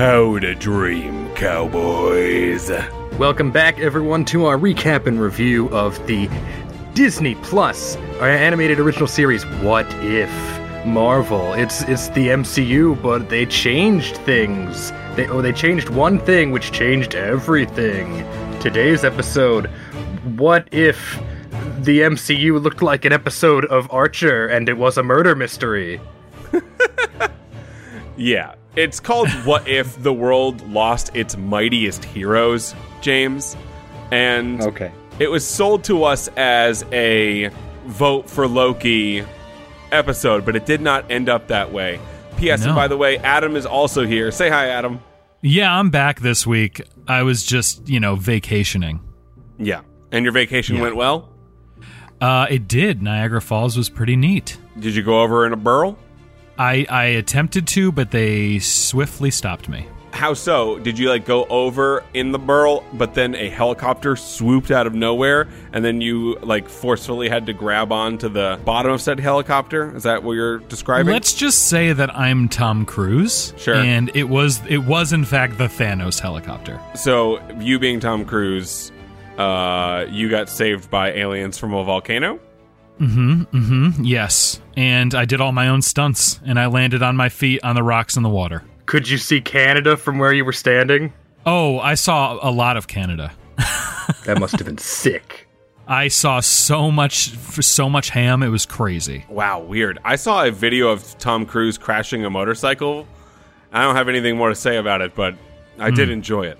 How to dream, cowboys. Welcome back, everyone, to our recap and review of the Disney Plus our animated original series. What if Marvel? It's it's the MCU, but they changed things. They oh they changed one thing, which changed everything. Today's episode. What if the MCU looked like an episode of Archer and it was a murder mystery? Yeah, it's called What If the World Lost Its Mightiest Heroes, James. And Okay. it was sold to us as a vote for Loki episode, but it did not end up that way. P.S. And by the way, Adam is also here. Say hi, Adam. Yeah, I'm back this week. I was just, you know, vacationing. Yeah. And your vacation Yeah. went well? Uh, it did. Niagara Falls was pretty neat. Did you go over in a burl? I, I attempted to, but they swiftly stopped me. How so? Did you like go over in the burl, but then a helicopter swooped out of nowhere, and then you like forcefully had to grab onto the bottom of said helicopter? Is that what you're describing? Let's just say that I'm Tom Cruise. Sure. And it was it was in fact the Thanos helicopter. so you being Tom Cruise, uh, you got saved by aliens from a volcano. Mm-hmm, mm-hmm, yes. And I did all my own stunts and I landed on my feet on the rocks in the water. Could you see Canada from where you were standing? Oh, I saw a lot of Canada. That must have been sick. I saw so much so much ham, it was crazy. Wow, weird. I saw a video of Tom Cruise crashing a motorcycle. I don't have anything more to say about it, but I did hmm. enjoy it.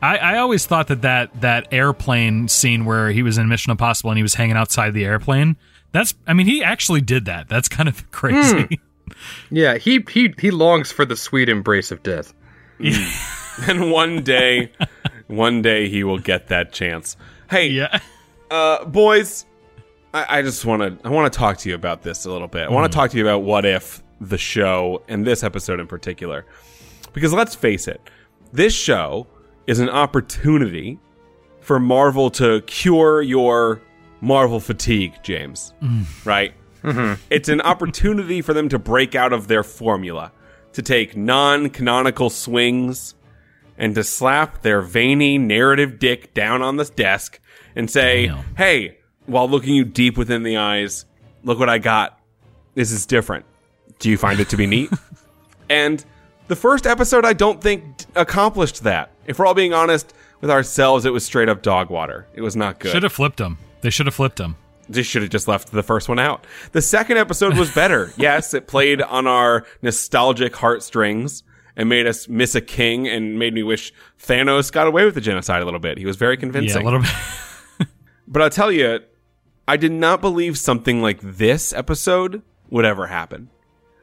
I, I always thought that, that that airplane scene where he was in Mission Impossible and he was hanging outside the airplane. That's I mean he actually did that. That's kind of crazy. Hmm. Yeah, he he he longs for the sweet embrace of death. Hmm. And one day, one day he will get that chance. Hey, yeah. uh, boys, I, I just want to I want to talk to you about this a little bit. I want to hmm. talk to you about what if the show and this episode in particular, because let's face it, this show is an opportunity for Marvel to cure your Marvel fatigue, James. Right? Mm-hmm. It's an opportunity for them to break out of their formula, to take non-canonical swings and to slap their veiny narrative dick down on this desk and say, Damn. "Hey, while looking you deep within the eyes, look what I got. This is different. Do you find it to be neat?" and the first episode, I don't think d- accomplished that. If we're all being honest with ourselves, it was straight up dog water. It was not good. Should have flipped him. They should have flipped him. They should have just left the first one out. The second episode was better. yes, it played on our nostalgic heartstrings and made us miss a king and made me wish Thanos got away with the genocide a little bit. He was very convincing. Yeah, a little bit. but I'll tell you, I did not believe something like this episode would ever happen.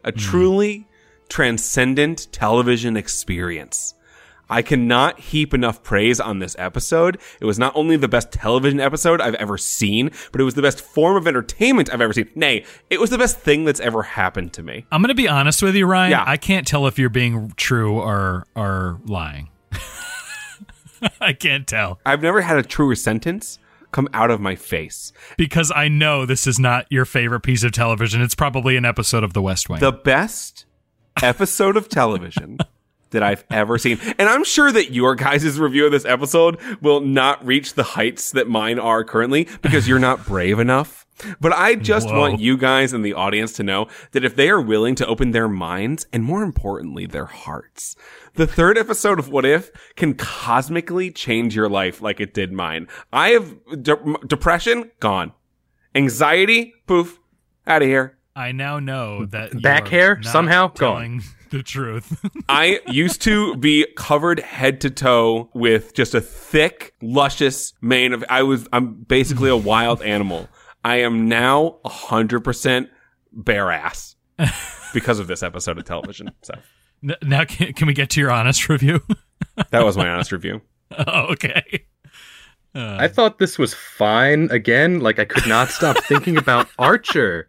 A hmm. truly transcendent television experience. I cannot heap enough praise on this episode. It was not only the best television episode I've ever seen, but it was the best form of entertainment I've ever seen. Nay, it was the best thing that's ever happened to me. I'm gonna be honest with you, Ryan. Yeah. I can't tell if you're being true or or lying. I can't tell I've never had a truer sentence come out of my face. because I know this is not your favorite piece of television. It's probably an episode of The West Wing. the best episode of television that I've ever seen. And I'm sure that your guys' review of this episode will not reach the heights that mine are currently because you're not brave enough. But I just Whoa. want you guys and the audience to know that if they are willing to open their minds and more importantly, their hearts, the third episode of What If can cosmically change your life like it did mine. I have de- depression gone. Anxiety, poof, out of here. I now know that Back hair, not somehow gone. Telling the truth. I used to be covered head to toe with just a thick, luscious mane of. I was. I'm basically a wild animal. I am now hundred percent bare ass because of this episode of television. So now, can, can we get to your honest review? that was my honest review. oh, okay. I thought this was fine. Again, like I could not stop thinking about Archer.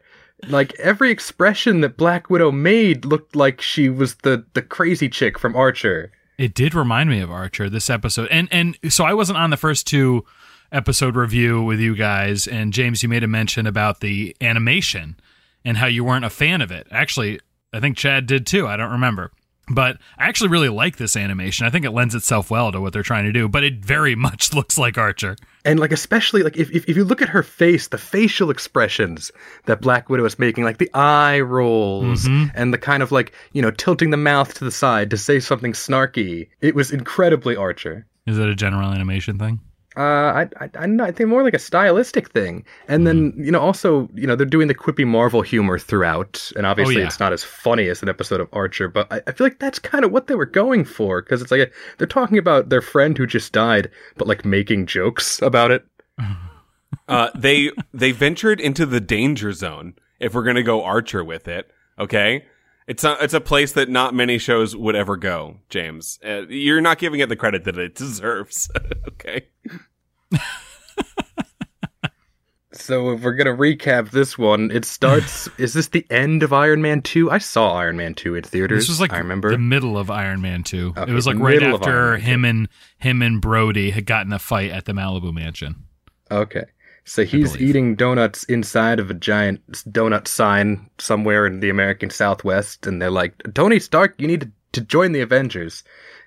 Like every expression that Black Widow made looked like she was the the crazy chick from Archer. It did remind me of Archer this episode, and and so I wasn't on the first two episode review with you guys, and James, you made a mention about the animation and how you weren't a fan of it. Actually, I think Chad did too. I don't remember. But I actually really like this animation. I think it lends itself well to what they're trying to do, but it very much looks like Archer. And like especially like if, if if you look at her face, the facial expressions that Black Widow is making, like the eye rolls mm-hmm. and the kind of like you know tilting the mouth to the side to say something snarky, it was incredibly Archer. Is it a general animation thing? Uh, I, I, I know. I think more like a stylistic thing, and then you know, also you know, they're doing the quippy Marvel humor throughout, and obviously yeah. it's not as funny as an episode of Archer, but I, I feel like that's kind of what they were going for because it's like a, they're talking about their friend who just died, but like making jokes about it. Uh, they they ventured into the danger zone. If we're gonna go Archer with it, okay. It's a, it's a place that not many shows would ever go, James. Uh, you're not giving it the credit that it deserves. okay. So if we're gonna recap this one, it starts. is this the end of Iron Man two? I saw Iron Man two in theaters. This was like I remember. the middle of Iron Man 2. Okay, it was like right after him and him and Rhodey had gotten a fight at the Malibu mansion. Okay. So he's eating donuts inside of a giant donut sign somewhere in the American Southwest, and they're like, Tony Stark, you need to, to join the Avengers.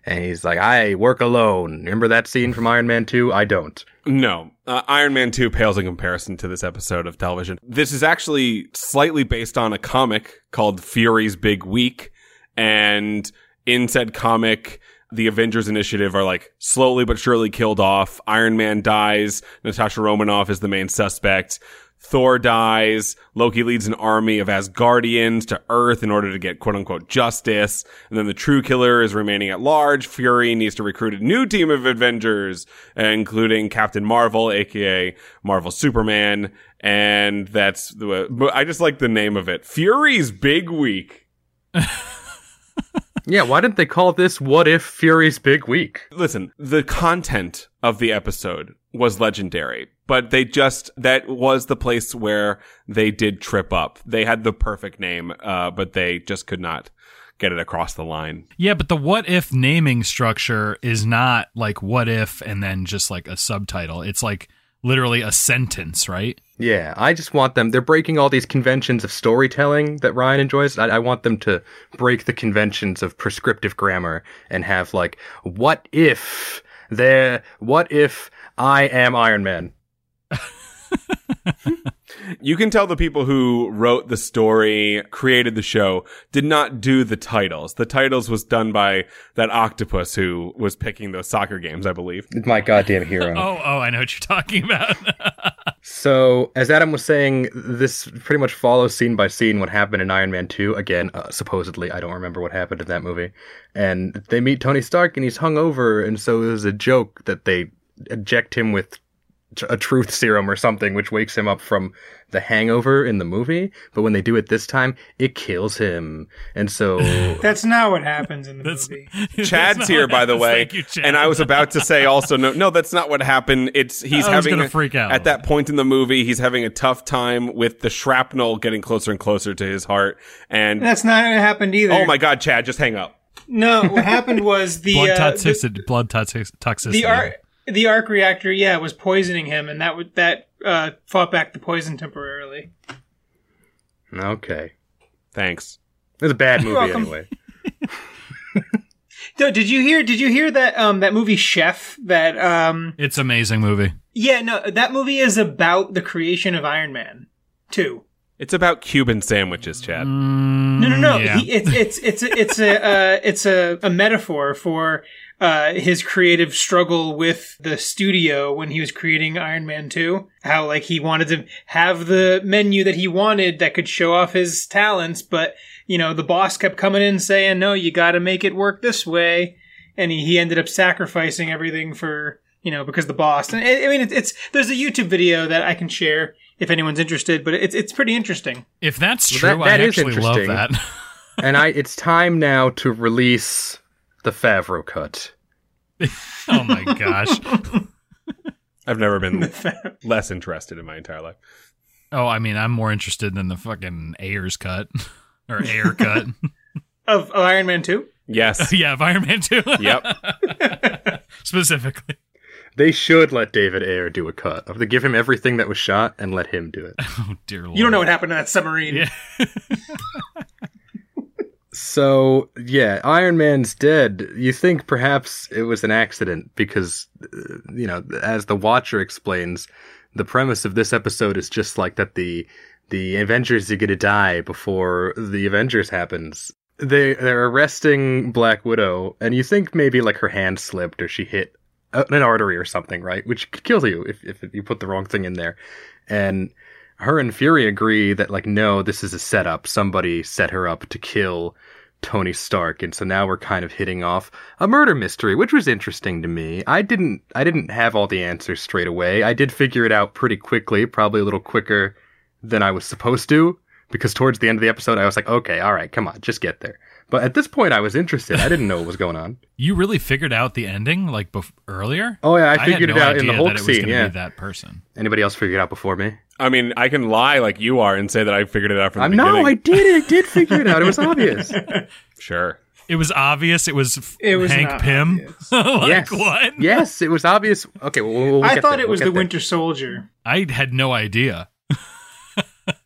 And he's like, I work alone. Remember that scene from Iron Man 2? I don't. No, uh, Iron Man 2 pales in comparison to this episode of television. This is actually slightly based on a comic called Fury's Big Week. And in said comic, the Avengers Initiative are like slowly but surely killed off. Iron Man dies. Natasha Romanoff is the main suspect. Thor dies. Loki leads an army of Asgardians to Earth in order to get quote unquote justice. And then the true killer is remaining at large. Fury needs to recruit a new team of Avengers, including Captain Marvel, aka Marvel Superman. And that's the, but I just like the name of it. Fury's Big Week. Yeah, why didn't they call this What If Fury's Big Week? Listen, the content of the episode was legendary, but they just, that was the place where they did trip up. They had the perfect name, uh, but they just could not get it across the line. Yeah, but the what if naming structure is not like what if and then just like a subtitle. It's like literally a sentence, right? Yeah, I just want them. They're breaking all these conventions of storytelling that Ryan enjoys. I, I want them to break the conventions of prescriptive grammar and have like, what if there? What if I am Iron Man? You can tell the people who wrote the story, created the show, did not do the titles. The titles was done by that octopus who was picking those soccer games, I believe. My goddamn hero. Oh, oh, I know what you're talking about. So, as Adam was saying, this pretty much follows scene by scene what happened in Iron Man 2. Again, uh, supposedly, I don't remember what happened in that movie. And they meet Tony Stark and he's hungover, and so it was a joke that they eject him with tr- a truth serum or something, which wakes him up from the hangover in the movie. But when they do it this time, it kills him. And so, That's not what happens in the That's- movie. Chad's here, by the way, Thank you, Chad. and I was about to say also no, no, that's not what happened. It's he's I having a- freak out. at that point in the movie. He's having a tough time with the shrapnel getting closer and closer to his heart, and That's not what happened either. oh my god, Chad, just hang up. No, what happened was the blood uh, the, toxicity. blood toxic- toxicity. the arc the arc reactor, yeah, was poisoning him, and that would that uh, fought back the poison temporarily. okay. Thanks. It's a bad movie welcome. anyway. No, did you hear? Did you hear that um that movie Chef? That um it's amazing movie. yeah no that movie is about the creation of Iron Man two. It's about Cuban sandwiches, Chad. Mm, No, no, no. Yeah. He, it's it's it's a, it's a uh, it's a, a metaphor for uh, his creative struggle with the studio when he was creating Iron Man two. How like he wanted to have the menu that he wanted that could show off his talents, but you know the boss kept coming in saying, "No, you got to make it work this way," and he, he ended up sacrificing everything for you know because the boss. And I I mean, it's, it's there's a YouTube video that I can share if anyone's interested, but it's it's pretty interesting. if that's Well, true, that- that I actually love interesting. that. and I, it's time now to release the Favreau cut. oh my gosh. I've never been less interested in my entire life. Oh, I mean, I'm more interested than the fucking Ayers cut or Ayer cut. Of, of Iron Man two. Yes. yeah, of Iron Man 2. yep. Specifically. They should let David Ayer do a cut. They give him everything that was shot and let him do it. Oh, dear Lord. You don't know what happened to that submarine. Yeah. So, yeah, Iron Man's dead. You think perhaps it was an accident because, uh, you know, as the Watcher explains, the premise of this episode is just like that the the Avengers are going to die before the Avengers happens. They they're arresting Black Widow, and you think maybe like her hand slipped or she hit an artery or something, right? Which could kill you if if you put the wrong thing in there. And her and Fury agree that like no, this is a setup. Somebody set her up to kill Tony Stark, and so now we're kind of hitting off a murder mystery, which was interesting to me. I didn't I didn't have all the answers straight away. I did figure it out pretty quickly, probably a little quicker than I was supposed to, because towards the end of the episode I was like, okay, all right, come on, just get there. But at this point I was interested. I didn't know what was going on. You really figured out the ending like bef- earlier? Oh yeah, I had figured no it out in the idea Hulk that it was scene. Yeah. be that person. Anybody else figure it out before me? I mean, I can lie like you are and say that I figured it out from the Uh, beginning. no, I did. I did figure it out. It was obvious. Sure. It was obvious. It was, It was Hank not Pym. like yes. what? Yes, it was obvious. Okay, well, we'll, we'll I get thought there. it was We'll the get there. Winter Soldier. I had no idea.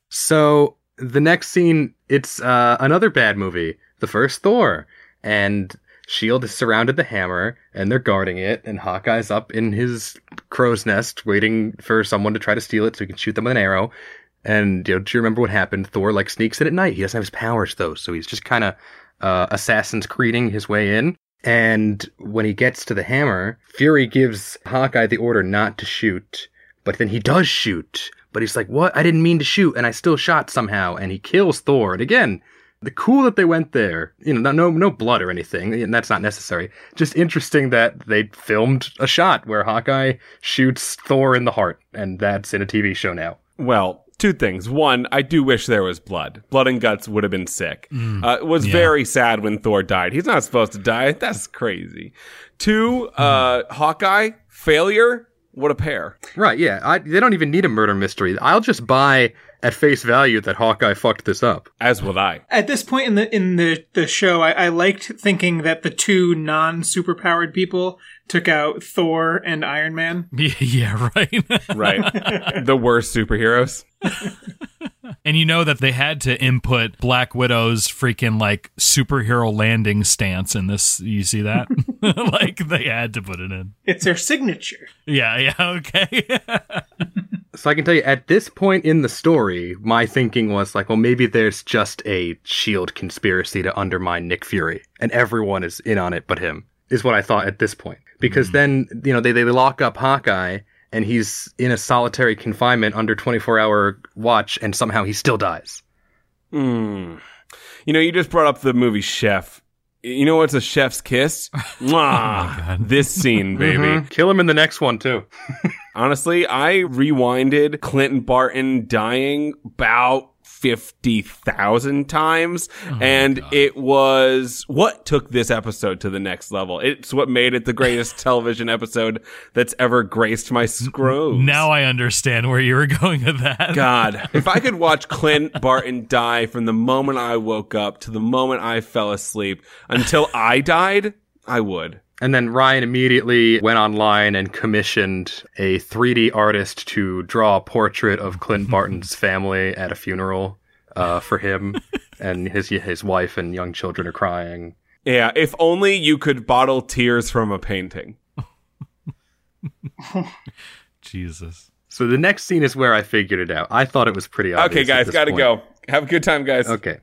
So the next scene, it's uh, another bad movie, the first Thor, and Shield has surrounded the hammer, and they're guarding it, and Hawkeye's up in his crow's nest, waiting for someone to try to steal it so he can shoot them with an arrow. And you know, do you remember what happened? Thor like sneaks in at night. He doesn't have his powers though, so he's just kind of uh, Assassin's Creeding his way in. And when he gets to the hammer, Fury gives Hawkeye the order not to shoot, but then he does shoot. But he's like, "What? I didn't mean to shoot, and I still shot somehow." And he kills Thor. And again, the cool that they went there. You know, no, no, no blood or anything, and that's not necessary. Just interesting that they filmed a shot where Hawkeye shoots Thor in the heart, and that's in a TV show now. Well, two things. One, I do wish there was blood. Blood and guts would have been sick. uh, it was yeah. very sad when Thor died. He's not supposed to die. That's crazy. Two, uh, Hawkeye, failure. What a pair. Right? Yeah. I, they don't even need a murder mystery. I'll just buy at face value that Hawkeye fucked this up. As would I. At this point in the in the the show, I, I liked thinking that the two non superpowered people took out Thor and Iron Man. Yeah, right. Right. the worst superheroes. and you know that they had to input Black Widow's freaking like superhero landing stance in this. You see that? like they had to put it in. It's their signature. Yeah, yeah, okay. So I can tell you, at this point in the story, my thinking was like, well, maybe there's just a shield conspiracy to undermine Nick Fury, and everyone is in on it but him. Is what I thought at this point. Because then, you know, they they lock up Hawkeye, and he's in a solitary confinement under 24 hour watch, and somehow he still dies. Hmm. You know, you just brought up the movie Chef. You know what's a chef's kiss? Mwah. This scene, baby. Mhm. Kill him in the next one too. Honestly, I rewinded Clinton Barton dying about 50,000 times. Oh and it was what took this episode to the next level. It's what made it the greatest television episode that's ever graced my scrolls. now I understand where you were going with that. God, if I could watch Clint Barton die from the moment I woke up to the moment I fell asleep until I died, I would. And then Ryan immediately went online and commissioned a 3D artist to draw a portrait of Clint Barton's family at a funeral uh, for him, and his his wife and young children are crying. Yeah, if only you could bottle tears from a painting. Jesus. So the next scene is where I figured it out. I thought it was pretty obvious. Okay, at guys, this gotta point. go. Have a good time, guys. Okay,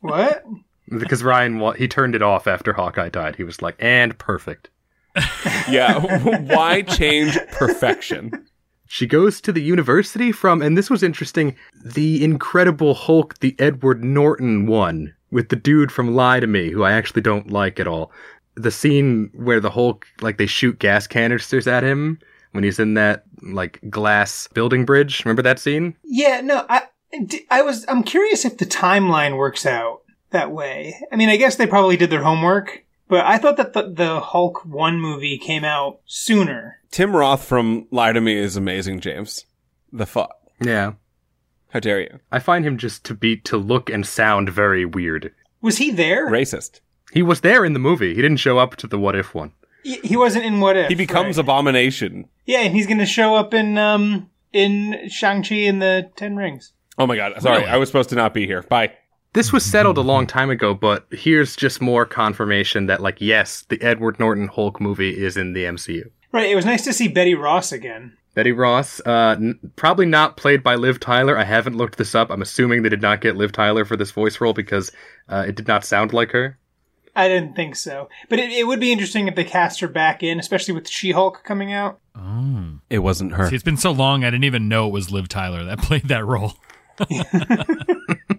What? Because Ryan he turned it off after Hawkeye died. He was like, "And perfect." Yeah, why change perfection? She goes to the university from, and this was interesting, the Incredible Hulk, the Edward Norton one, with the dude from Lie to Me, who I actually don't like at all. The scene where the Hulk, like, they shoot gas canisters at him when he's in that, like, glass building bridge. Remember that scene? Yeah, no, I, I was, I'm curious if the timeline works out that way. I mean, I guess they probably did their homework, but I thought that the, the Hulk 1 movie came out sooner. Tim Roth from Lie to Me is amazing, James. The fuck? Yeah. How dare you? I find him just to be, to look and sound very weird. Was he there? Racist. He was there in the movie. He didn't show up to the What If one. He he wasn't in What If. He becomes right. Abomination. Yeah, and he's gonna show up in, um, in Shang-Chi in the Ten Rings. Oh my god, sorry, Really? I was supposed to not be here. Bye. This was settled a long time ago, but here's just more confirmation that, like, yes, the Edward Norton Hulk movie is in the MCU. Right. It was nice to see Betty Ross again. Betty Ross, uh, n- probably not played by Liv Tyler. I haven't looked this up. I'm assuming they did not get Liv Tyler for this voice role because uh, it did not sound like her. I didn't think so, but it, it would be interesting if they cast her back in, especially with She-Hulk coming out. Oh. It wasn't her. See, it's been so long, I didn't even know it was Liv Tyler that played that role.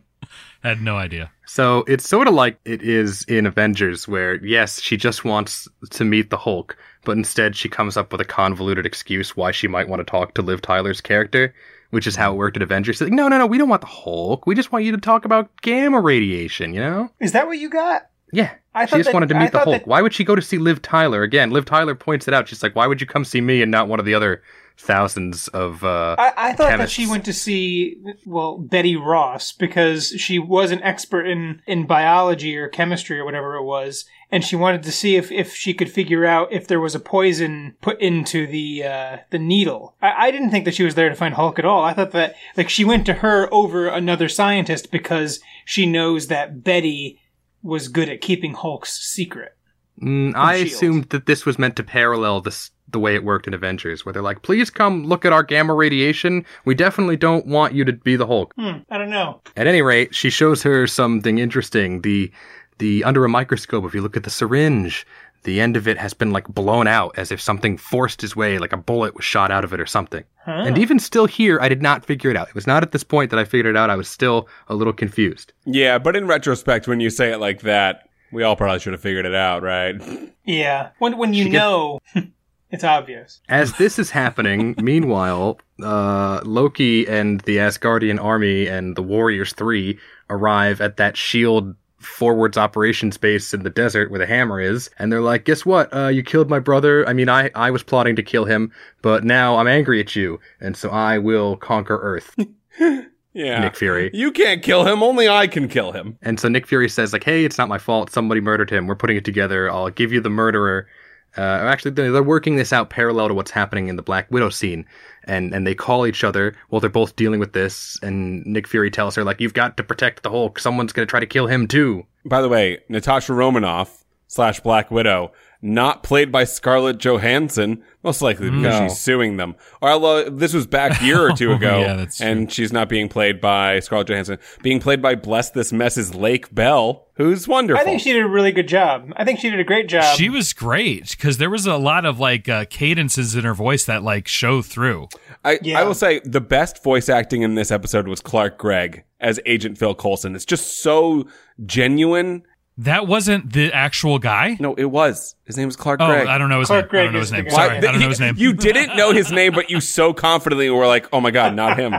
Had no idea. So it's sort of like it is in Avengers, where yes, she just wants to meet the Hulk, but instead she comes up with a convoluted excuse why she might want to talk to Liv Tyler's character, which is how it worked at Avengers. It's like, no, no, no, we don't want the Hulk. We just want you to talk about gamma radiation, you know? Is that what you got? Yeah. I she just that- wanted to I meet the Hulk. that- Why would she go to see Liv Tyler again? Liv Tyler points it out. She's like, why would you come see me and not one of the other thousands of uh, I, I thought that she went to see well Betty Ross because she was an expert in in biology or chemistry or whatever it was, and she wanted to see if if she could figure out if there was a poison put into the uh, the needle. I, I didn't think that she was there to find Hulk at all. I thought that like she went to her over another scientist because she knows that Betty was good at keeping Hulk's secret. Mm, I Shield. assumed that this was meant to parallel this the way it worked in Avengers, where they're like, "Please come look at our gamma radiation. We definitely don't want you to be the Hulk." Hmm, I don't know. At any rate, she shows her something interesting. The the under a microscope, if you look at the syringe, the end of it has been like blown out as if something forced his way, like a bullet was shot out of it or something. And even still here, I did not figure it out. It was not at this point that I figured it out. I was still a little confused. yeah, but in retrospect, when you say it like that, we all probably should have figured it out, right? Yeah, when when you She get- know, it's obvious. As this is happening, meanwhile, uh, Loki and the Asgardian army and the Warriors 3 arrive at that shield forwards operations base in the desert where the hammer is, and they're like, guess what? Uh, you killed my brother. I mean, I, I was plotting to kill him, but now I'm angry at you, and so I will conquer Earth. Yeah. Nick Fury. You can't kill him. Only I can kill him. And so Nick Fury says, like, hey, it's not my fault. Somebody murdered him. We're putting it together. I'll give you the murderer. Uh, actually, they're working this out parallel to what's happening in the Black Widow scene. And, and they call each other while they're both dealing with this. And Nick Fury tells her, like, you've got to protect the Hulk. Someone's going to try to kill him too. By the way, Natasha Romanoff slash Black Widow, not played by Scarlett Johansson, most likely because No. she's suing them. Or although this was back a year or two ago, Yeah, that's true. and she's not being played by Scarlett Johansson, being played by Bless This Mess's Lake Bell, who's wonderful. I think she did a really good job. I think she did a great job. she was great because there was a lot of like uh, cadences in her voice that like show through. I, Yeah. I will say the best voice acting in this episode was Clark Gregg as Agent Phil Coulson. It's just so genuine. That wasn't the actual guy. No, it was. His name was Clark Oh, Gregg. I don't know his Clark name. I don't know his name. Sorry, guy. I don't know his name. You didn't know his name, but you so confidently were like, "Oh my god, not him."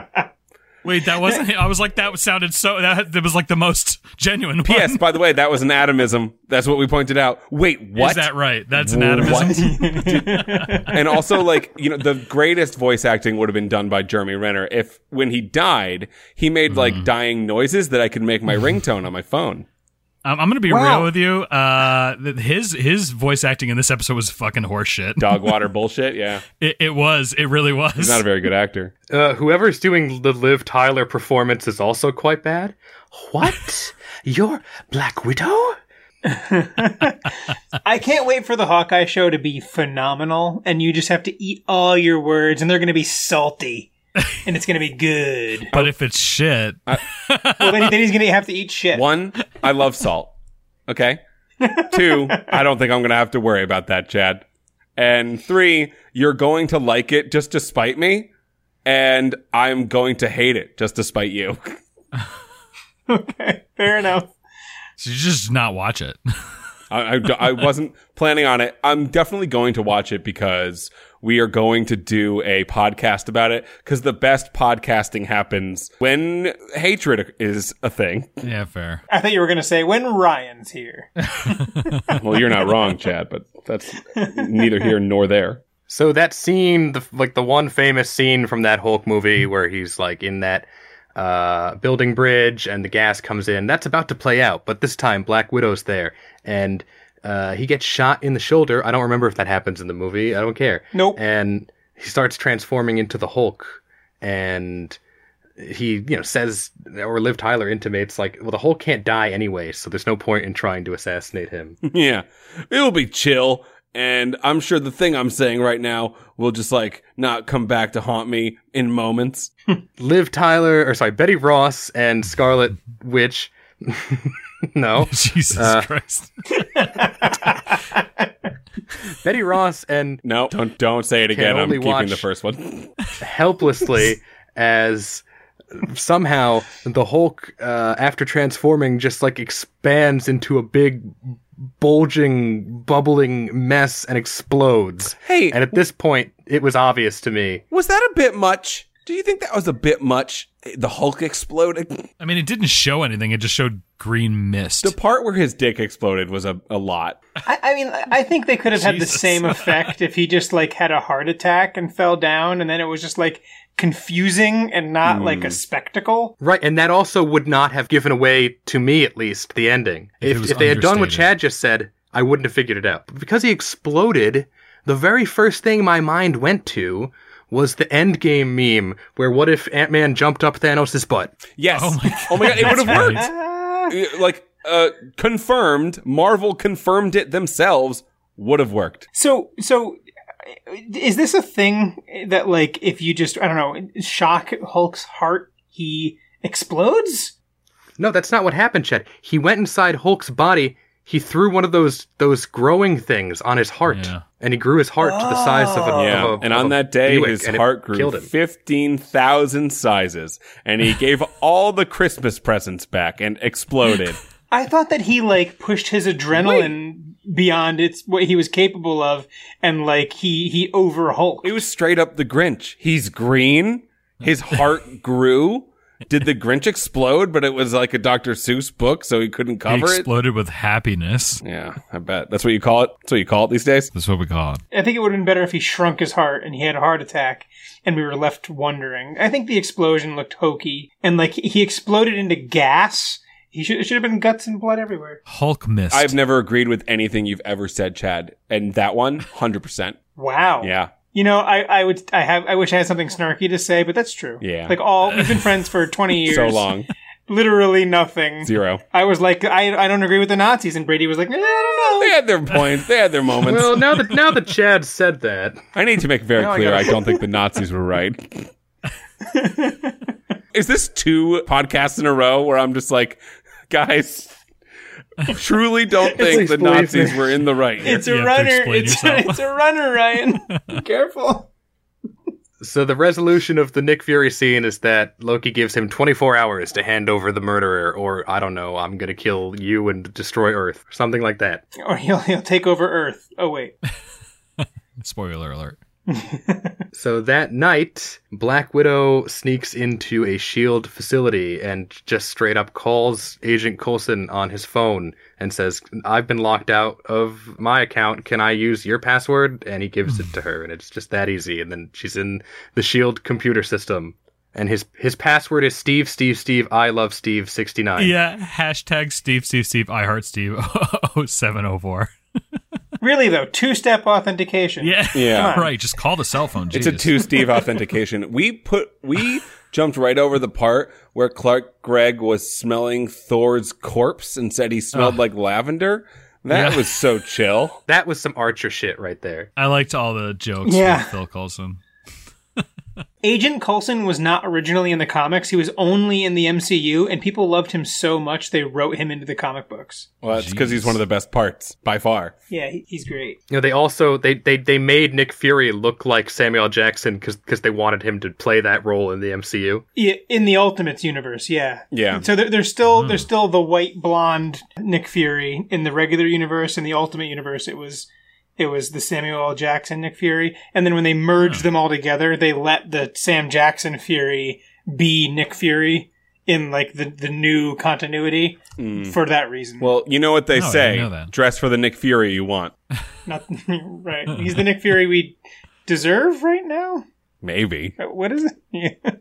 Wait, that wasn't. I was like, that sounded so. That, that was like the most genuine. One. P.S. By the way, that was an atomism. That's what we pointed out. Wait, what? Is that right? That's an atomism. and also, like you know, the greatest voice acting would have been done by Jeremy Renner if, when he died, he made Mm-hmm. like dying noises that I could make my ringtone on my phone. I'm, I'm gonna be Wow. real with you. Uh, his his voice acting in this episode was fucking horseshit. Dog water bullshit. Yeah, It, it was. It really was. he's not a very good actor. Uh, whoever's doing the Liv Tyler performance is also quite bad. What? You're Black Widow? I can't wait for the Hawkeye show to be phenomenal, and you just have to eat all your words, and they're going to be salty, and it's going to be good. but if it's shit, well, then, then he's going to have to eat shit. One, I love salt. Okay. Two, I don't think I'm going to have to worry about that, Chad. And three, you're going to like it just to spite me, and I'm going to hate it just to spite you. Okay, fair enough. so you just not watch it. I, I, I wasn't planning on it. I'm definitely going to watch it because we are going to do a podcast about it. Because the best podcasting happens when hatred is a thing. yeah, fair. I thought you were going to say when Ryan's here. Well, you're not wrong, Chad, but that's neither here nor there. So that scene, the, like the one famous scene from that Hulk movie where he's like in that uh, building bridge and the gas comes in, that's about to play out. But this time, Black Widow's there, and uh, he gets shot in the shoulder. I don't remember if that happens in the movie. I don't care. Nope. And he starts transforming into the Hulk, and he you know says or Liv Tyler intimates like, well, the Hulk can't die anyway, so there's no point in trying to assassinate him. Yeah. It'll be chill. And I'm sure the thing I'm saying right now will just like not come back to haunt me in moments. Liv Tyler, or sorry, Betty Ross and Scarlet Witch. no, Jesus Uh, Christ. Betty Ross and No, don't don't say it again. I'm keeping the first one. helplessly as somehow the Hulk, uh, after transforming, just like expands into a big, bulging, bubbling mess and explodes. Hey, And at this point, it was obvious to me. was that a bit much? Do you think that was a bit much? The Hulk exploded. I mean, it didn't show anything. It just showed green mist. The part where his dick exploded was a, a lot. I, I mean, I think they could have had the Jesus. same effect if he just like had a heart attack and fell down, and then it was just like confusing and not like Hmm. a spectacle. Right, and that also would not have given away, to me at least, the ending. If it If, was if they had done what understated. Chad just said, I wouldn't have figured it out. But because he exploded, the very first thing my mind went to was the Endgame meme, where what if Ant Man jumped up Thanos' butt? Yes. Oh my Oh my god, it would have worked. right. Uh, Like uh confirmed, Marvel confirmed it themselves. Would have worked. So, so is this a thing that like if you just I don't know shock Hulk's heart, he explodes? No, that's not what happened, Chad. He went inside Hulk's body. He threw one of those those growing things on his heart, Yeah. and he grew his heart to the size of a Yeah, of a- and of on a that day, Buick, his heart grew killed him. fifteen thousand sizes, and he gave all the Christmas presents back and exploded. I thought that he like pushed his adrenaline beyond its what he was capable of, and like he he over Hulk. it was straight up the Grinch. He's green. His heart grew. Did the Grinch explode? But it was like a Dr. Seuss book, so he couldn't He cover it. exploded with happiness. Yeah, I bet that's what you call it. That's what you call it these days. That's what we call it. I think it would have been better if he shrunk his heart and he had a heart attack and we were left wondering. I think the explosion looked hokey and like he exploded into gas. He should it should have been guts and blood everywhere. Hulk mist. I've never agreed with anything you've ever said, Chad, and that one, hundred percent. Wow. Yeah, You know, I, I would I have I wish I had something snarky to say, but that's true. Yeah. Like all we've been friends for twenty years. so long, Literally nothing. zero. I was like, I I don't agree with the Nazis, and Brady was like, eh, I don't know. They had their points. They had their moments. Well, now that now that Chad said that, I need to make very Now I clear I, gotta- don't think the Nazis were right. Is this two podcasts in a row where I'm just like, guys, truly don't think the Nazis were in the right. here. It's a have runner. It's a, it's a runner, Ryan. Be careful. so the resolution of the Nick Fury scene is that Loki gives him 24 hours to hand over the murderer, or I don't know, I'm gonna kill you and destroy Earth, something like that. Or he'll he'll take over Earth. Oh wait. Spoiler alert. So that night, Black Widow sneaks into a SHIELD facility and just straight up calls Agent Coulson on his phone and says, I've been locked out of my account. Can I use your password? And he gives it to her, and it's just that easy. And then she's in the SHIELD computer system. And his his password is Steve, Steve, Steve, I love Steve 69. Yeah. Hashtag Steve, Steve, Steve, I heart Steve 0704. Really though, two-step authentication. Yeah. Yeah. right. Just call the cell phone. It's a two Steve authentication. We put we jumped right over the part where Clark Gregg was smelling Thor's corpse and said he smelled like lavender. That Yeah. was so chill. That was some Archer shit right there. I liked all the jokes Yeah. from Phil Coulson. Agent Coulson was not originally in the comics. He was only in the MCU, and people loved him so much they wrote him into the comic books. Well, that's because he's one of the best parts by far. Yeah, he, he's great. You know, they also they they, they made Nick Fury look like Samuel Jackson because they wanted him to play that role in the MCU. Yeah, in the Ultimates universe, yeah. Yeah. So there, there's still hmm. there's still the white blonde Nick Fury in the regular universe. In the Ultimate universe, it was it was the Samuel L. Jackson Nick Fury, and then when they merged them all together, they let the Sam Jackson Fury be Nick Fury in like the the new continuity for that reason. Well, you know what they Oh, say: didn't that. dress for the Nick Fury you want. Not right. He's the Nick Fury we deserve right now. Maybe. Uh, What is it? Yeah.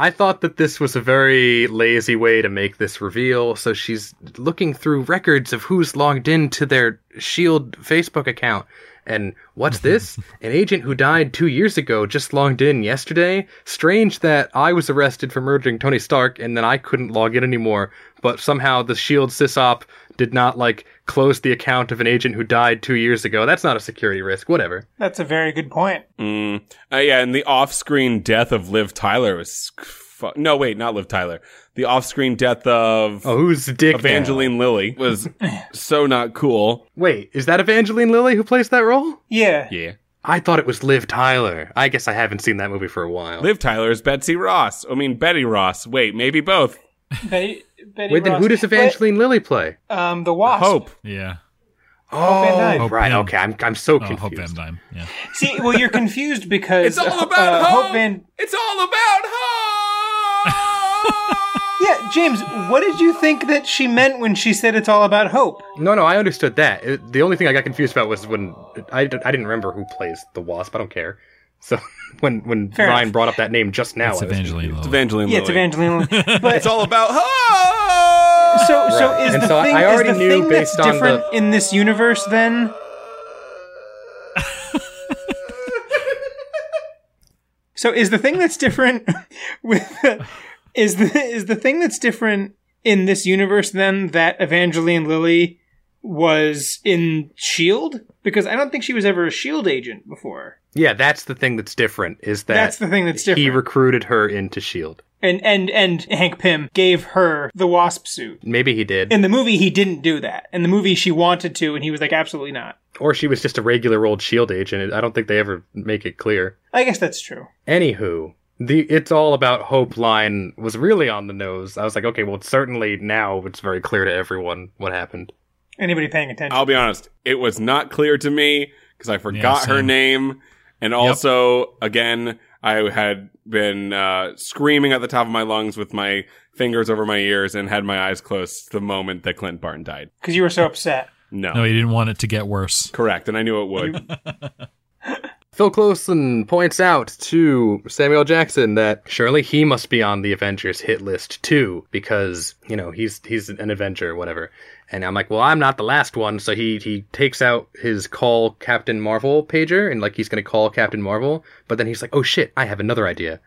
I thought that this was a very lazy way to make this reveal. So she's looking through records of who's logged into their Shield Facebook account, And what's this? An agent who died two years ago just logged in yesterday? Strange that I was arrested for murdering Tony Stark and then I couldn't log in anymore, but somehow the SHIELD sysop did not, like, close the account of an agent who died two years ago. That's not a security risk. Whatever. That's a very good point. Mm. Uh, yeah, and the off-screen death of Liv Tyler was fu- no, wait, not Liv Tyler. The off-screen death of Oh, who's the dick? now? Evangeline Lilly was so not cool. Wait, is that Evangeline Lilly who plays that role? Yeah. Yeah, I thought it was Liv Tyler. I guess I haven't seen that movie for a while. Liv Tyler is Betsy Ross. I mean Betty Ross. Wait, maybe both. Betty, Betty Wait, then Ross. who does Evangeline Lilly play? Um, the Wasp. Hope. Yeah. Oh, Van Dyne. Hope right. Van- Okay, I'm I'm so Oh, Hope Van confused. Dyne. Yeah. See, well, you're confused because It's all uh, about uh, hope. Hope Van. It's all about hope. Yeah, James, what did you think that she meant when she said it's all about hope? no, no, I understood that. It- the only thing I got confused about was when I, d- I didn't remember who plays the Wasp. I don't care. So when when Fair Ryan enough. brought up that name just now, It's I was Evangeline confused. Lilly. Evangeline Yeah, it's Lilly. Evangeline. But It's all about hope. So, so is And the so thing I already is the knew based on different the- in this universe then? so is the thing that's different with is the is the thing that's different in this universe then that Evangeline Lilly was in Shield because I don't think she was ever a Shield agent before. Yeah, that's the thing that's different. Is that That's the thing that's different. he recruited her into Shield? And and and Hank Pym gave her the Wasp suit. Maybe he did, In the movie, he didn't do that. In the movie, she wanted to, and he was like, absolutely not. or she was just a regular old Shield agent. I don't think they ever make it clear. I guess that's true. Anywho, the "It's all about hope" line was really on the nose. I was like, okay, well, certainly now it's very clear to everyone what happened. Anybody paying attention? I'll be honest. It was not clear to me because I forgot her name, and also again I had been uh, screaming at the top of my lungs with my fingers over my ears and had my eyes closed the moment that Clint Barton died. Because you were so upset. No, No, he didn't want it to get worse. correct, and I knew it would. Phil Coulson points out to Samuel Jackson that surely he must be on the Avengers hit list too, because you know he's he's an Avenger, whatever. And I'm like, well, I'm not the last one, so he he takes out his call Captain Marvel pager and like he's gonna call Captain Marvel, but then he's like, oh shit, I have another idea.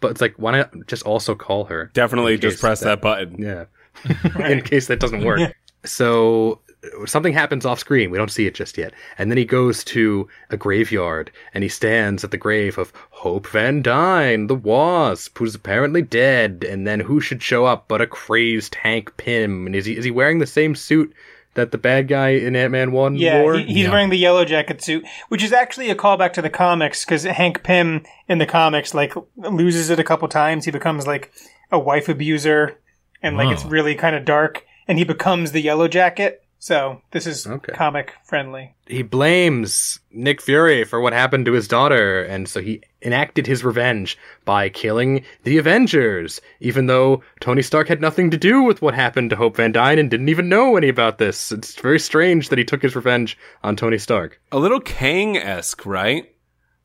But it's like, why not just also call her? Definitely just press that button. Yeah. in case that doesn't work. So something happens off screen. We don't see it just yet. And then he goes to a graveyard and he stands at the grave of Hope Van Dyne, the Wasp, who's apparently dead. And then who should show up but a crazed Hank Pym? And is he is he wearing the same suit that the bad guy in Ant Man One Yeah, wore? he, he's Yeah. wearing the yellow jacket suit, which is actually a callback to the comics because Hank Pym in the comics like loses it a couple times. He becomes like a wife abuser, and like it's really kind of dark, and he becomes the yellow jacket. So this is Okay. comic friendly. he blames Nick Fury for what happened to his daughter, and so he enacted his revenge by killing the Avengers, even though Tony Stark had nothing to do with what happened to Hope Van Dyne and didn't even know any about this. It's very strange that he took his revenge on Tony Stark. a little Kang esque, right?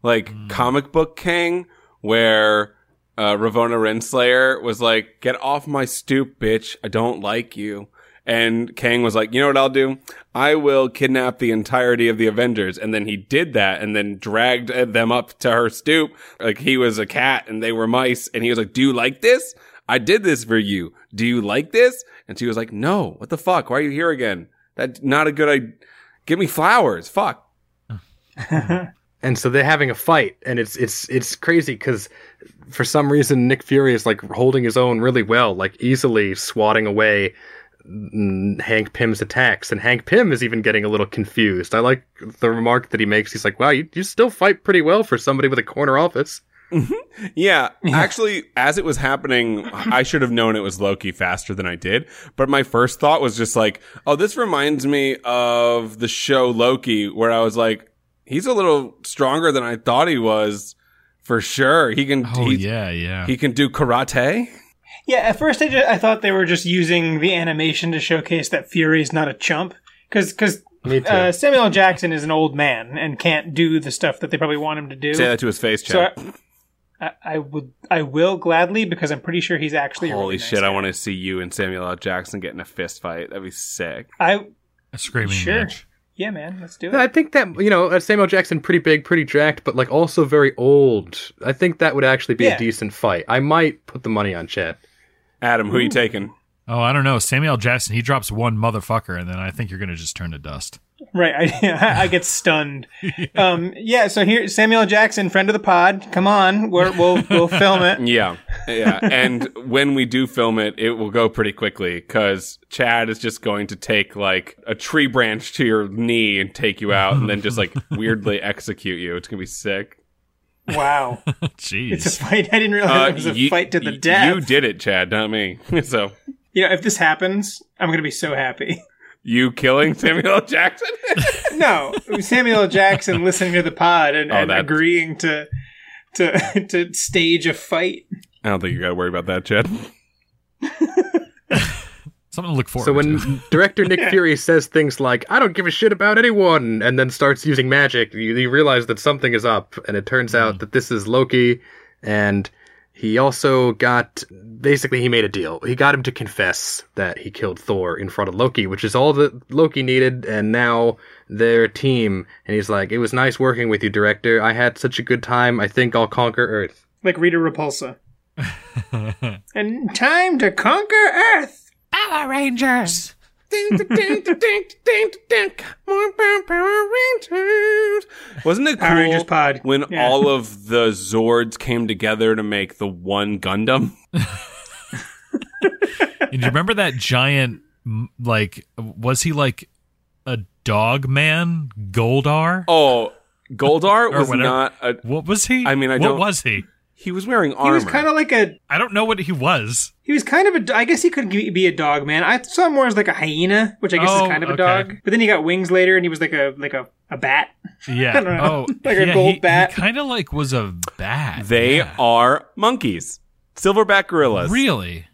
Like comic book Kang, where uh, Ravonna Renslayer was like, "Get off my stoop, bitch! I don't like you." And Kang was like, "You know what I'll do? I will kidnap the entirety of the Avengers." And then he did that, and then dragged them up to her stoop, like he was a cat and they were mice. And he was like, "Do you like this? I did this for you. Do you like this?" And she was like, "No. What the fuck? Why are you here again? That's not a good idea. Give me flowers. Fuck." And so they're having a fight, and it's it's it's crazy because for some reason Nick Fury is like holding his own really well, like easily swatting away Mm, Hank Pym's attacks, and Hank Pym is even getting a little confused. I like the remark that he makes. He's like, "Wow, you, you still fight pretty well for somebody with a corner office." Yeah, actually, as it was happening, I should have known it was Loki faster than I did. But my first thought was just like, oh, this reminds me of the show Loki, where I was like, he's a little stronger than I thought he was. For sure, he can. Oh he, yeah, yeah. he can do karate. Yeah, at first I, ju- I thought they were just using the animation to showcase that Fury's not a chump. Because Me too. uh, Samuel L. Jackson is an old man and can't do the stuff that they probably want him to do. Say that to his face, so Chad. I, I, I would, I will gladly because I'm pretty sure he's actually. a Holy really nice shit! I want to see you and Samuel L. Jackson get in a fist fight. That'd be sick. I a screaming Sure. match. Yeah, man, let's do it. I think that you know uh, Samuel Jackson pretty big, pretty jacked, but like also very old. I think that would actually be Yeah. a decent fight. I might put the money on Chet. Adam, who are you taking? Oh, I don't know. Samuel Jackson, he drops one motherfucker, and then I think you're going to just turn to dust. Right, I, I get stunned. Um, yeah, so here, Samuel Jackson, friend of the pod. Come on, we're, we'll we'll film it. Yeah, yeah. and when we do film it, it will go pretty quickly because Chad is just going to take like a tree branch to your knee and take you out, and then just like weirdly execute you. It's gonna be sick. Wow, Jeez. it's a fight. I didn't realize it was a Uh, you- fight to the death. You did it, Chad, not me. so You know, if this happens, I'm gonna be so happy. you killing Samuel L. Jackson? no, Samuel L. Jackson listening to the pod and, Oh, and agreeing to to to stage a fight. I don't think you got to worry about that, Chad. Something to look forward So to. when director Nick Fury says things like "I don't give a shit about anyone," and then starts using magic, you, you realize that something is up, and it turns out hmm. that this is Loki, and he also got basically he made a deal. He got him to confess that he killed Thor in front of Loki, which is all that Loki needed, and now they're a team. And he's like, "It was nice working with you, director. I had such a good time. I think I'll conquer Earth." like Rita Repulsa. and time to conquer Earth. Power Rangers! Wasn't it cool Power Rangers pod. when Yeah. all of the Zords came together to make the one Gundam? And you remember that giant, m- like, was he like a dog man? Goldar? Oh, Goldar Or was whatever. not a. What was he? I mean, I what don't- was he? He was wearing armor. He was kind of like a. I don't know what he was. He was kind of a. I guess he could be be a dog man. I saw him more as like a hyena, which I guess Oh, is kind of a dog. But then he got wings later, and he was like a like a, a bat. Yeah. I don't know. Oh, Like a gold he, bat. kind of like was a bat. They Yeah. are monkeys, silverback gorillas. really.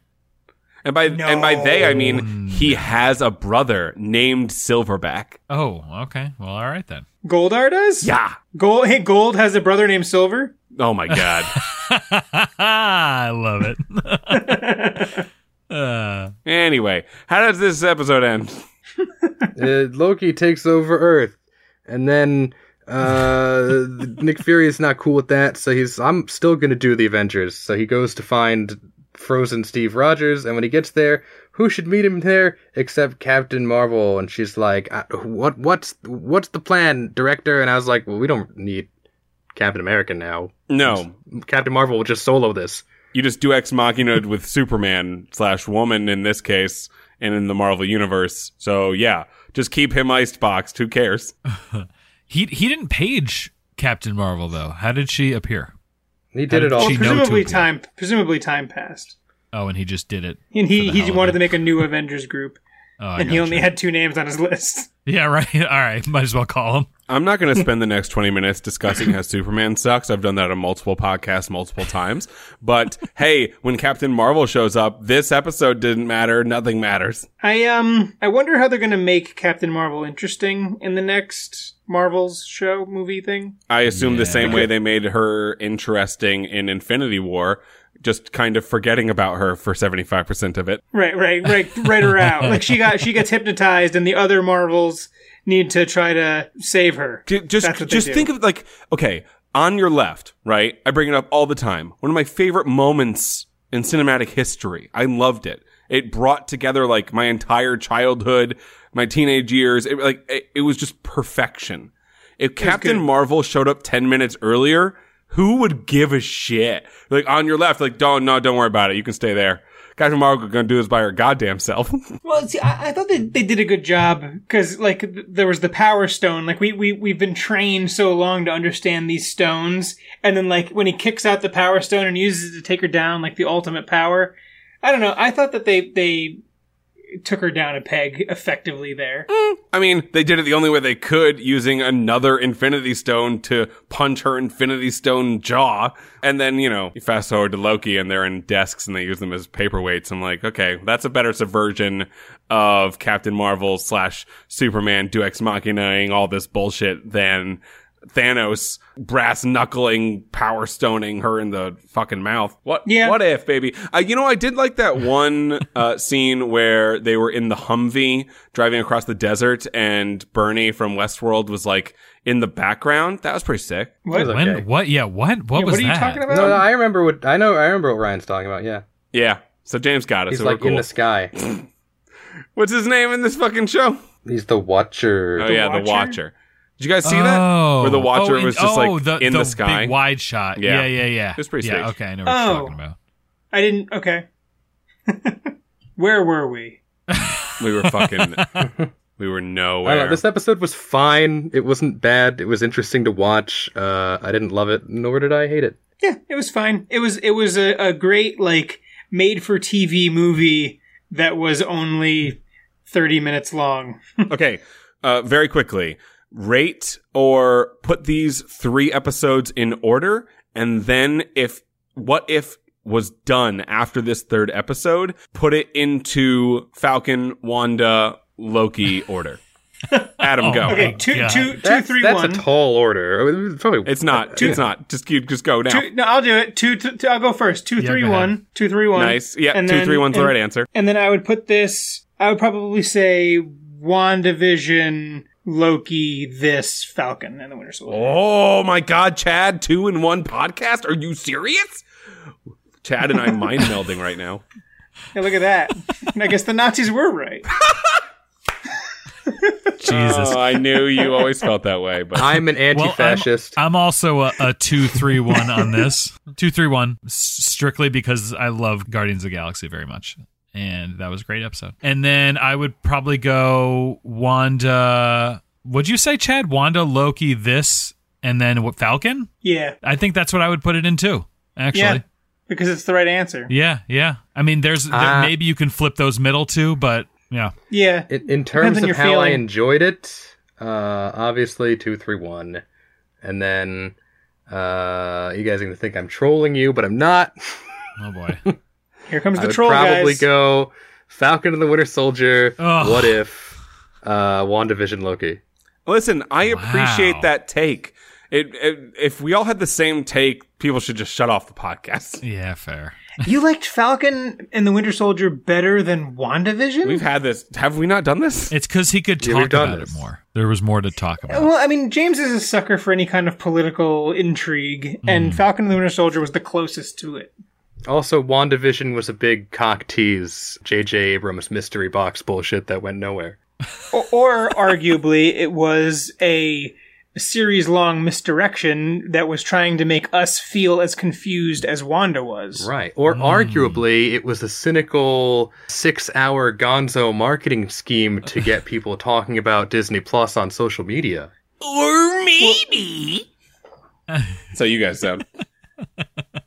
And by and by they, I mean he has a brother named Silverback. Oh, okay. Well, all right then. Goldar does. Yeah. Gold. Hey, Gold has a brother named Silver. Oh my god. I love it. uh, anyway, how does this episode end? uh, Loki takes over Earth, and then uh, Nick Fury is not cool with that. So he's I'm still gonna do the Avengers. So he goes to find frozen Steve Rogers, and when he gets there, who should meet him there except Captain Marvel? And she's like, "What? What's what's the plan, director?" And I was like, "Well, we don't need Captain America now. No, Captain Marvel will just solo this." you just deus ex machina with Superman slash woman in this case, and in the Marvel universe. So yeah, just keep him iceboxed. Who cares? he he didn't page Captain Marvel though. How did she appear? He did it all. she know presumably time. Presumably time passed, Oh, and he just did it. and he he wanted of to make a new Avengers group, Oh, I and he gotcha. only had two names on his list. Yeah, right. All right. Might as well call him. I'm not going to spend the next 20 minutes discussing how Superman sucks. I've done that on multiple podcasts multiple times. But hey, when Captain Marvel shows up, this episode didn't matter. Nothing matters. I um I wonder how they're gonna make Captain Marvel interesting in the next Marvel's show movie thing. I assume the same way they made her interesting in Infinity War, just kind of forgetting about her for 75% of it. Right, right, right, right her out. Like she got she gets hypnotized, and the other Marvels need to try to save her. Just, That's what they just think of like, okay, on your left, right? I bring it up all the time. One of my favorite moments in cinematic history. I loved it. It brought together like my entire childhood, my teenage years. It, like, it, it was just perfection. If Captain. Marvel showed up 10 minutes earlier, who would give a shit? Like on your left, like, don't, no, don't worry about it. You can stay there. Captain Marvel gonna do this by her goddamn self. Well, see, I, I thought they, they did a good job because, like, th- there was the Power Stone. Like, we, we, we've been trained so long to understand these stones. And then, like, when he kicks out the Power Stone and uses it to take her down, like, the ultimate power. I don't know. I thought that they, they took her down a peg effectively there. I mean, they did it the only way they could using another Infinity Stone to punch her Infinity Stone jaw. And then, you know, you fast forward to Loki and they're in desks and they use them as paperweights. I'm like, okay, that's a better subversion of Captain Marvel slash Superman deus ex machinaing all this bullshit than Thanos brass knuckling, power stoning her in the fucking mouth. What? Yeah. What if, baby? Uh, you know, I did like that one uh, scene where they were in the Humvee driving across the desert, and Bernie from Westworld was like in the background. That was pretty sick. What? was When? okay. What? Yeah. What? What Yeah, was what are you that? talking about? No, no, I remember what I know. I remember what Ryan's talking about. Yeah, Yeah. So James got it. he's so like cool. in the sky. What's his name in this fucking show? He's the Watcher. Oh yeah, the Watcher? Watcher. Did you guys see oh. that? Where the Watcher oh, in- was just oh, like the, in the, sky. big wide shot. Yeah. Yeah, yeah, yeah. It was pretty Yeah, sick. okay, I know what Oh. you're talking about. I didn't. Okay. Where were we? we were fucking. we were nowhere. know, this episode was fine. It wasn't bad. It was interesting to watch. Uh, I didn't love it, nor did I hate it. Yeah, it was fine. It was it was a, a great like made for TV movie that was only thirty minutes long. okay, uh, very quickly, rate or put these three episodes in order, and then if what if was done after this third episode, put it into Falcon, Wanda, Loki order. Adam, go. Oh, Okay, my two, God. two, two, That's, three, that's one. a tall order. It's Probably, It's not. Uh, it's not. Just keep. Just go now. Two, no, I'll do it. Two, two, two I'll go first. Two, yeah, three, go one. Two, three, one. Nice. Yeah. And two, then- three, one's the right answer. And then I would put this. I would probably say WandaVision, Loki, this Falcon, and the Winter Soldier. Oh my God, Chad! Two in one podcast? Are you serious? Chad and I mind melding right now. Hey, look at that. I guess the Nazis were right. Jesus. Oh, I knew you always felt that way, but I'm an Well, I'm- anti-fascist. I'm, also a, a two three one on this. Two three one, s- strictly because I love Guardians of the Galaxy very much, and that was a great episode. And then I would probably go Wanda. Would you say Chad? Wanda, Loki, this, and then what? Falcon? Yeah. I think that's what I would put it in too. Actually. Yeah. Because it's the right answer. Yeah, yeah. I mean, there's there, Uh, maybe you can flip those middle two, but yeah, Yeah. in, in terms of your how I enjoyed it, uh, obviously two, three, one, and then uh, you guys are gonna think I'm trolling you, but I'm not. oh boy. Here comes the I the would troll probably guys. go Falcon and the Winter Soldier. Ugh. What if uh, WandaVision Loki? listen, I appreciate that take. It, it, if we all had the same take, people should just shut off the podcast. yeah, fair. You liked Falcon and the Winter Soldier better than WandaVision? We've had this. Have we not done this? It's because he could talk we've about this. it more. There was more to talk about. well, I mean, James is a sucker for any kind of political intrigue, and Falcon and the Winter Soldier was the closest to it. Also, WandaVision was a big cock tease. J.J. Abrams mystery box bullshit that went nowhere. Or, or arguably, it was a series long misdirection that was trying to make us feel as confused as Wanda was. Right. Or hmm. arguably, it was a cynical six hour gonzo marketing scheme to get people talking about Disney Plus on social media. or maybe. So you guys said.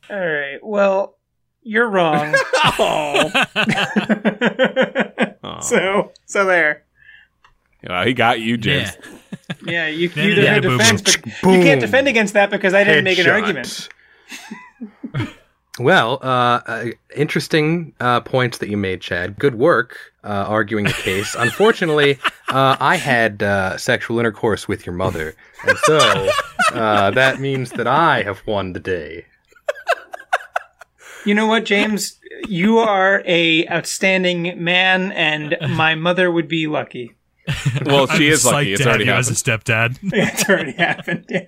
All right. Well, you're wrong. so, so there. Well, he got you, James. Yeah. Yeah, you, you it did had a a boo-boo. defense, but you can't defend against that because I didn't make an Headshot. argument. Well, uh, uh, interesting uh, points that you made, Chad. Good work uh, arguing the case. Unfortunately, uh, I had uh, sexual intercourse with your mother, and so uh, that means that I have won the day. You know what, James? You are a outstanding man, and my mother would be lucky. Well, she I'm is lucky. It's already you as a stepdad. It's already happened. Yeah.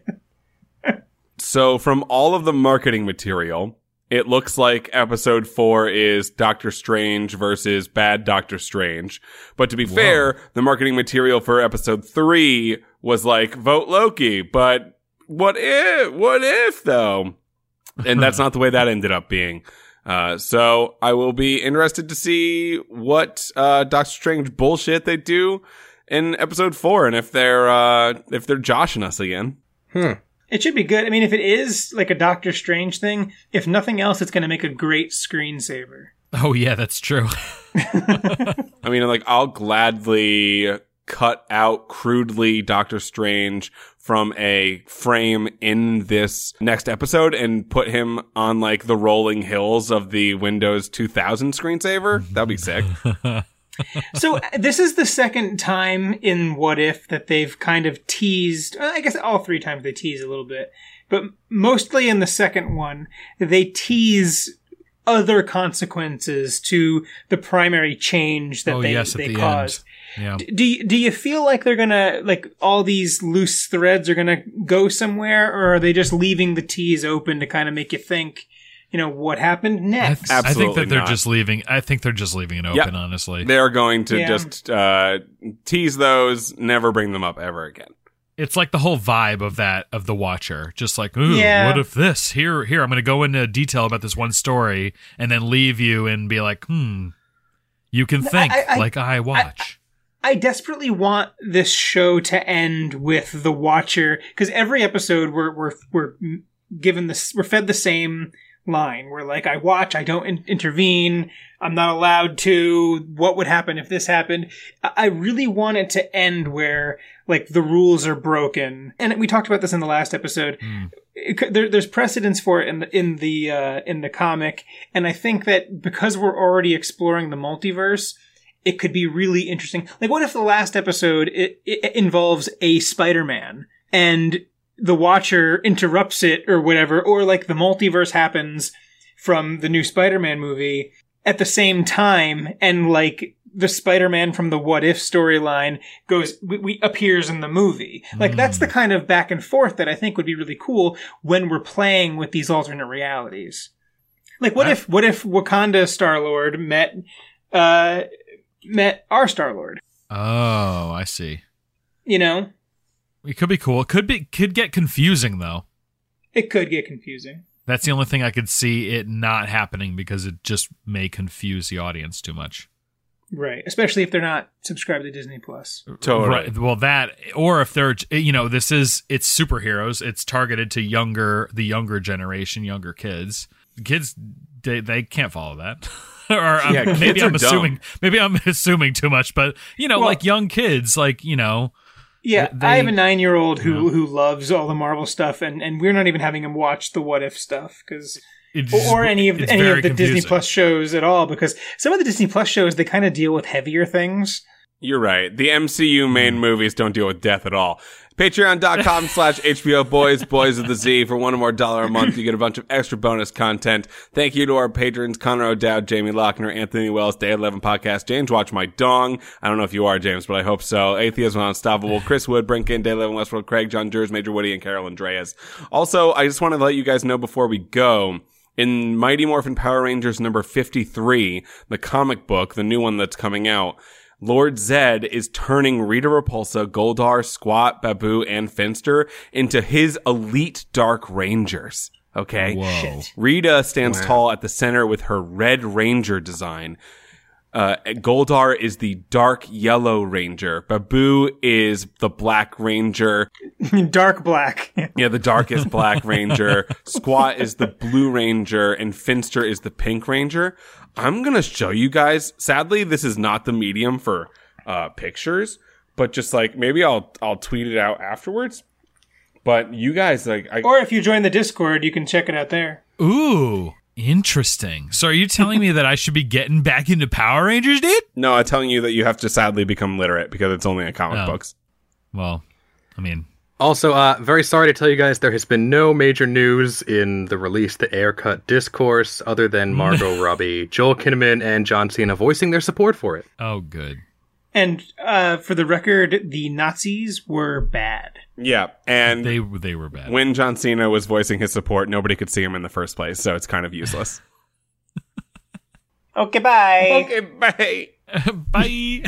So, from all of the marketing material, it looks like episode four is Doctor Strange versus bad Doctor Strange. But to be fair, the marketing material for episode three was like vote Loki. But what if? What if though? And that's not the way that ended up being. Uh, so I will be interested to see what uh, Doctor Strange bullshit they do in episode four, and if they're uh, if they're joshing us again. Hmm. It should be good. I mean, if it is like a Doctor Strange thing, if nothing else, it's going to make a great screensaver. Oh yeah, that's true. I mean, like, I'll gladly cut out crudely Doctor Strange from a frame in this next episode and put him on like the rolling hills of the Windows 2000 screensaver. That'd be sick. so uh, this is the second time in What If that they've kind of teased. Uh, I guess all three times they tease a little bit, but mostly in the second one they tease other consequences to the primary change that Oh, they, yes, at they the caused. Yeah. D- Do you, do you feel like they're gonna like all these loose threads are gonna go somewhere, or are they just leaving the tease open to kind of make you think, you know, what happened I, next? th- I think Absolutely that they're not. just leaving. I think they're just leaving it open. Yep. Honestly, They're going to Yeah. just uh, tease those, never bring them up ever again. it's like the whole vibe of that of the Watcher. Just like, ooh, Yeah. what if this? Here, here, I'm going to go into detail about this one story, and then leave you and be like, hmm, you can think I- I- like I watch. I desperately want this show to end with the Watcher because every episode we're we're we're given this we're fed the same line. We're like, I watch, I don't in- intervene, I'm not allowed to. What would happen if this happened? I-, I really want it to end where like the rules are broken, and we talked about this in the last episode. Hmm. It there, there's precedence for it in the in the uh, in the comic, and I think that because we're already exploring the multiverse, it could be really interesting. Like, what if the last episode it, it involves a Spider-Man and the Watcher interrupts it or whatever, or like the multiverse happens from the new Spider-Man movie at the same time, and like the Spider-Man from the What If storyline goes we, we appears in the movie. Like that's the kind of back and forth that I think would be really cool when we're playing with these alternate realities. Like what I- if what if Wakanda Star Lord met uh met our Star Lord? Oh, I see. You know, It could be cool. It could be could get confusing though. it could get confusing. That's the only thing I could see it not happening because it just may confuse the audience too much. Right. Especially if they're not subscribed to Disney Plus. Totally. Right. Well, that or if they're you know this is it's superheroes. It's targeted to younger the younger generation, younger kids. Kids they they can't follow that. or um, Yeah, maybe I'm dumb. assuming maybe I'm assuming too much, but you know Well- like young kids like you know Yeah, They- I have a nine year old who Yeah. who loves all the Marvel stuff, and, and we're not even having him watch the What If stuff because it's or, or any of it's any of the Disney. Plus shows at all because some of the Disney Plus shows they kind of deal with heavier things. You're right. The MCU main movies don't deal with death at all. Patreon.com slash HBO Boys, Boys of the Z. For one or more dollar a month, you get a bunch of extra bonus content. Thank you to our patrons, Connor O'Dowd, Jamie Lochner, Anthony Wells, Day 11 Podcast, James Watch My Dong. I don't know if you are, James, but I hope so. Atheism Unstoppable, Chris Wood, Brinkin, Day 11 Westworld, Craig, John Jers, Major Woody, and Carol Andreas. Also, I just want to let you guys know before we go, in Mighty Morphin Power Rangers number 53, the comic book, the new one that's coming out, Lord Zedd is turning Rita Repulsa, Goldar, Squat, Baboo, and Finster into his elite Dark Rangers. Okay? Whoa. Rita stands Wow. tall at the center with her Red Ranger design. Uh, Goldar is the dark yellow ranger. Baboo is the black ranger. Dark black. Yeah, the darkest black ranger. Squat is the blue ranger and Finster is the pink ranger. I'm going to show you guys. Sadly, this is not the medium for uh pictures, but just like maybe I'll I'll tweet it out afterwards. But you guys like I or if you join the Discord, you can check it out there. Ooh, interesting. So are you telling me that I should be getting back into Power Rangers, dude? no, I'm telling you that you have to sadly become literate because it's only in comic Oh. books. Well, I mean, Also, uh, very sorry to tell you guys there has been no major news in the release the Ayer cut discourse other than Margot Robbie, Joel Kinnaman, and John Cena voicing their support for it. oh good. And uh, for the record, the Nazis were bad. Yeah, and They they were bad. when John Cena was voicing his support, nobody could see him in the first place, so it's kind of useless. Okay, bye. okay, bye. Bye.